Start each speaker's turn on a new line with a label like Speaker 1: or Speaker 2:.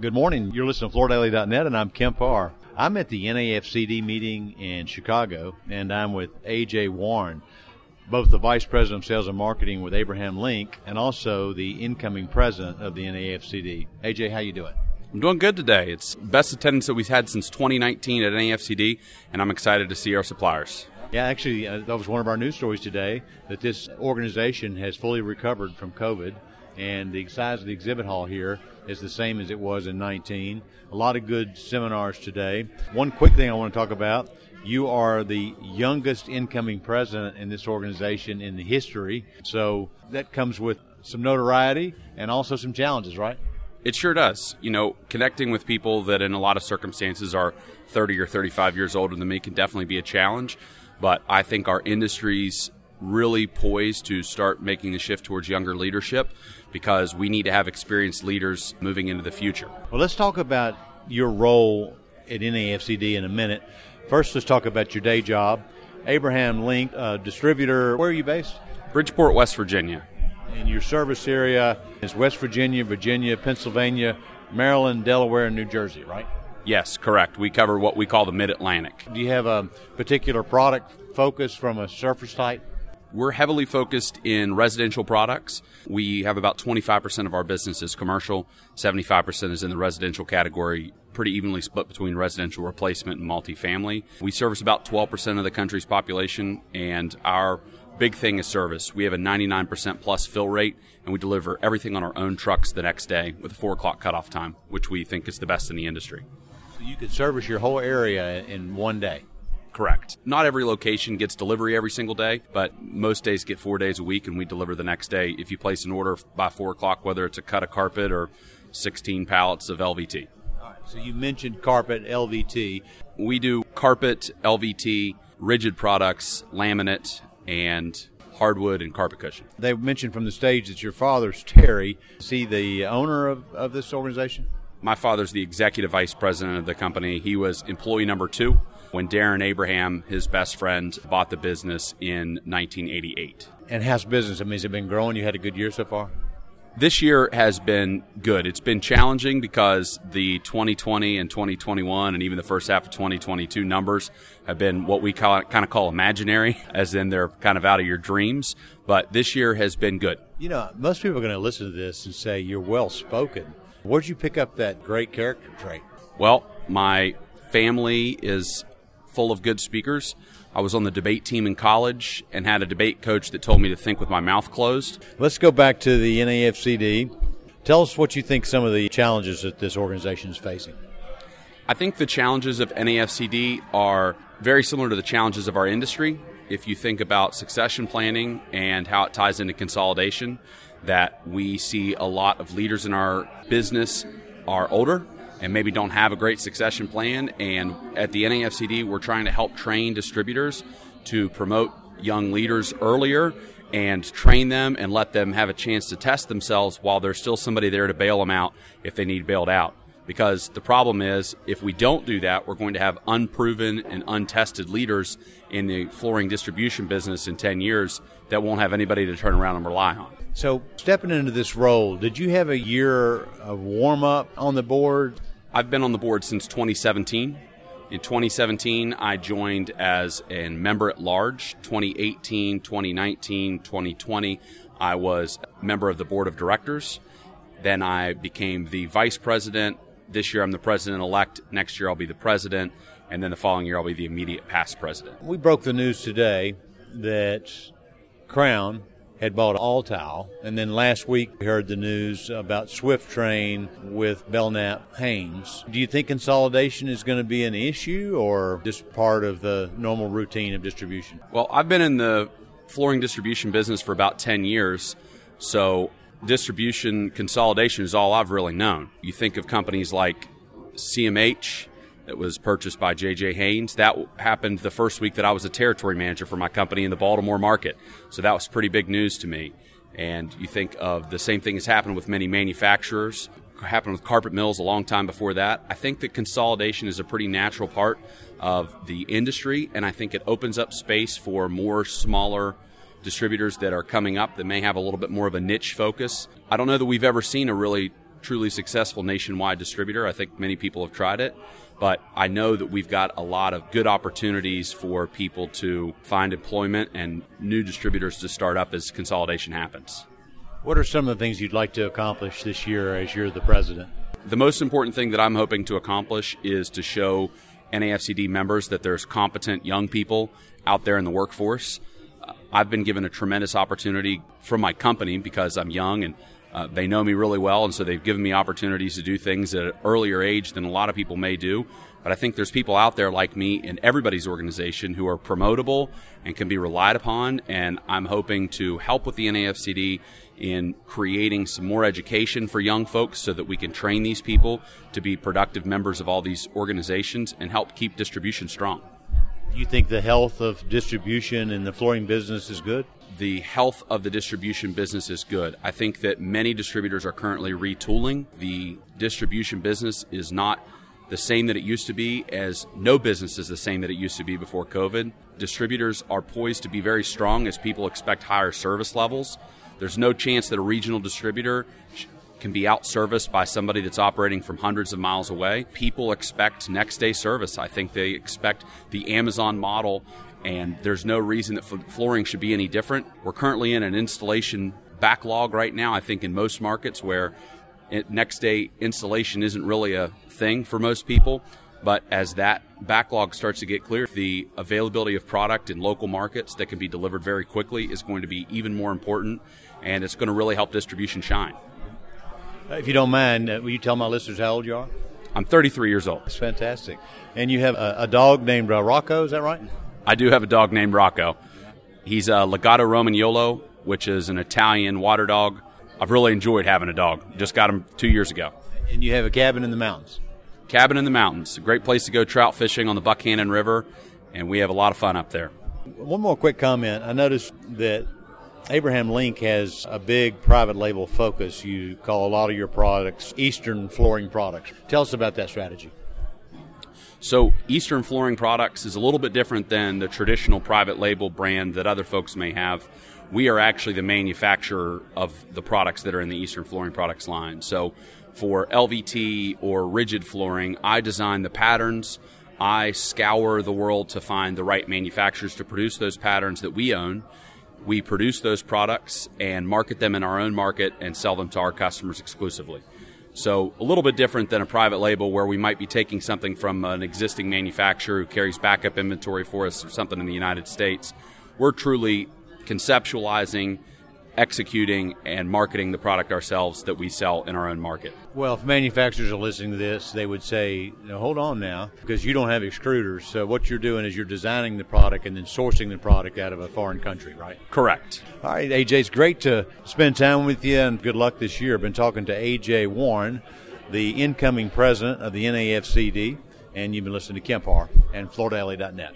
Speaker 1: Good morning. You're listening to FloorDaily.net, and I'm Kemp Harr. I'm at the NAFCD meeting in Chicago, and I'm with AJ Warren, both the Vice President of Sales and Marketing with Abraham Linc, and also the incoming President of the NAFCD. AJ, how you doing?
Speaker 2: I'm doing good today. It's best attendance that we've had since 2019 at NAFCD, and I'm excited to see our suppliers.
Speaker 1: Yeah, actually, uh, that was one of our news stories today that this organization has fully recovered from COVID and the size of the exhibit hall here is the same as it was in 19. A lot of good seminars today. One quick thing I want to talk about you are the youngest incoming president in this organization in the history, so that comes with some notoriety and also some challenges, right?
Speaker 2: It sure does. You know, connecting with people that in a lot of circumstances are 30 or 35 years older than me can definitely be a challenge. But I think our industry's really poised to start making the shift towards younger leadership because we need to have experienced leaders moving into the future.
Speaker 1: Well, let's talk about your role at NAFCD in a minute. First, let's talk about your day job. Abraham Linc, uh, distributor. Where are you based?
Speaker 2: Bridgeport, West Virginia.
Speaker 1: And your service area is West Virginia, Virginia, Pennsylvania, Maryland, Delaware, and New Jersey, right?
Speaker 2: Yes, correct. We cover what we call the Mid Atlantic.
Speaker 1: Do you have a particular product focus from a surface type?
Speaker 2: We're heavily focused in residential products. We have about 25% of our business is commercial, 75% is in the residential category, pretty evenly split between residential replacement and multifamily. We service about 12% of the country's population, and our big thing is service. We have a 99% plus fill rate, and we deliver everything on our own trucks the next day with a 4 o'clock cutoff time, which we think is the best in the industry.
Speaker 1: So you could service your whole area in one day?
Speaker 2: Correct. Not every location gets delivery every single day, but most days get four days a week, and we deliver the next day if you place an order by four o'clock, whether it's a cut of carpet or 16 pallets of LVT. All right.
Speaker 1: So you mentioned carpet, LVT.
Speaker 2: We do carpet, LVT, rigid products, laminate, and hardwood and carpet cushion.
Speaker 1: They mentioned from the stage that your father's Terry. Is he the owner of, of this organization?
Speaker 2: My father's the executive vice president of the company. He was employee number two when Darren Abraham, his best friend, bought the business in 1988.
Speaker 1: And how's business? I mean, has it been growing? You had a good year so far?
Speaker 2: This year has been good. It's been challenging because the 2020 and 2021 and even the first half of 2022 numbers have been what we call, kind of call imaginary, as in they're kind of out of your dreams. But this year has been good.
Speaker 1: You know, most people are going to listen to this and say you're well spoken. Where'd you pick up that great character trait?
Speaker 2: Well, my family is full of good speakers. I was on the debate team in college and had a debate coach that told me to think with my mouth closed.
Speaker 1: Let's go back to the NAFCD. Tell us what you think some of the challenges that this organization is facing.
Speaker 2: I think the challenges of NAFCD are very similar to the challenges of our industry. If you think about succession planning and how it ties into consolidation, that we see a lot of leaders in our business are older and maybe don't have a great succession plan. And at the NAFCD, we're trying to help train distributors to promote young leaders earlier and train them and let them have a chance to test themselves while there's still somebody there to bail them out if they need bailed out. Because the problem is, if we don't do that, we're going to have unproven and untested leaders in the flooring distribution business in 10 years that won't have anybody to turn around and rely on.
Speaker 1: So, stepping into this role, did you have a year of warm up on the board?
Speaker 2: I've been on the board since 2017. In 2017, I joined as a member at large. 2018, 2019, 2020, I was member of the board of directors. Then I became the vice president. This year, I'm the president elect. Next year, I'll be the president. And then the following year, I'll be the immediate past president.
Speaker 1: We broke the news today that Crown had bought Altow. And then last week we heard the news about Swift Train with Belknap Haynes. Do you think consolidation is going to be an issue or just part of the normal routine of distribution?
Speaker 2: Well, I've been in the flooring distribution business for about 10 years. So distribution consolidation is all I've really known. You think of companies like CMH, that was purchased by J.J. Haines. That happened the first week that I was a territory manager for my company in the Baltimore market. So that was pretty big news to me. And you think of the same thing has happened with many manufacturers, happened with carpet mills a long time before that. I think that consolidation is a pretty natural part of the industry, and I think it opens up space for more smaller distributors that are coming up that may have a little bit more of a niche focus. I don't know that we've ever seen a really truly successful nationwide distributor. I think many people have tried it, but I know that we've got a lot of good opportunities for people to find employment and new distributors to start up as consolidation happens.
Speaker 1: What are some of the things you'd like to accomplish this year as you're the president?
Speaker 2: The most important thing that I'm hoping to accomplish is to show NAFCD members that there's competent young people out there in the workforce. I've been given a tremendous opportunity from my company because I'm young and uh, they know me really well, and so they've given me opportunities to do things at an earlier age than a lot of people may do. But I think there's people out there like me in everybody's organization who are promotable and can be relied upon. And I'm hoping to help with the NAFCD in creating some more education for young folks so that we can train these people to be productive members of all these organizations and help keep distribution strong.
Speaker 1: You think the health of distribution and the flooring business is good?
Speaker 2: The health of the distribution business is good. I think that many distributors are currently retooling. The distribution business is not the same that it used to be, as no business is the same that it used to be before COVID. Distributors are poised to be very strong as people expect higher service levels. There's no chance that a regional distributor can be outserviced by somebody that's operating from hundreds of miles away. People expect next day service. I think they expect the Amazon model, and there's no reason that flooring should be any different. We're currently in an installation backlog right now, I think, in most markets where next day installation isn't really a thing for most people. But as that backlog starts to get clear, the availability of product in local markets that can be delivered very quickly is going to be even more important, and it's going to really help distribution shine.
Speaker 1: If you don't mind, uh, will you tell my listeners how old you are?
Speaker 2: I'm 33 years old.
Speaker 1: That's fantastic. And you have a, a dog named uh, Rocco, is that right?
Speaker 2: I do have a dog named Rocco. He's a Lagotto Romagnolo, which is an Italian water dog. I've really enjoyed having a dog. Just got him two years ago.
Speaker 1: And you have a cabin in the mountains?
Speaker 2: Cabin in the mountains. A great place to go trout fishing on the Buckhannon River, and we have a lot of fun up there.
Speaker 1: One more quick comment. I noticed that Abraham Linc has a big private label focus. You call a lot of your products Eastern flooring products. Tell us about that strategy.
Speaker 2: So, Eastern Flooring Products is a little bit different than the traditional private label brand that other folks may have. We are actually the manufacturer of the products that are in the Eastern Flooring Products line. So, for LVT or rigid flooring, I design the patterns. I scour the world to find the right manufacturers to produce those patterns that we own. We produce those products and market them in our own market and sell them to our customers exclusively. So, a little bit different than a private label where we might be taking something from an existing manufacturer who carries backup inventory for us or something in the United States. We're truly conceptualizing, executing, and marketing the product ourselves that we sell in our own market.
Speaker 1: Well, if manufacturers are listening to this, they would say, hold on now, because you don't have extruders. So what you're doing is you're designing the product and then sourcing the product out of a foreign country, right?
Speaker 2: Correct.
Speaker 1: All right, AJ, it's great to spend time with you and good luck this year. I've been talking to AJ Warren, the incoming president of the NAFCD, and you've been listening to Kemp Harr and FloorDaily.net.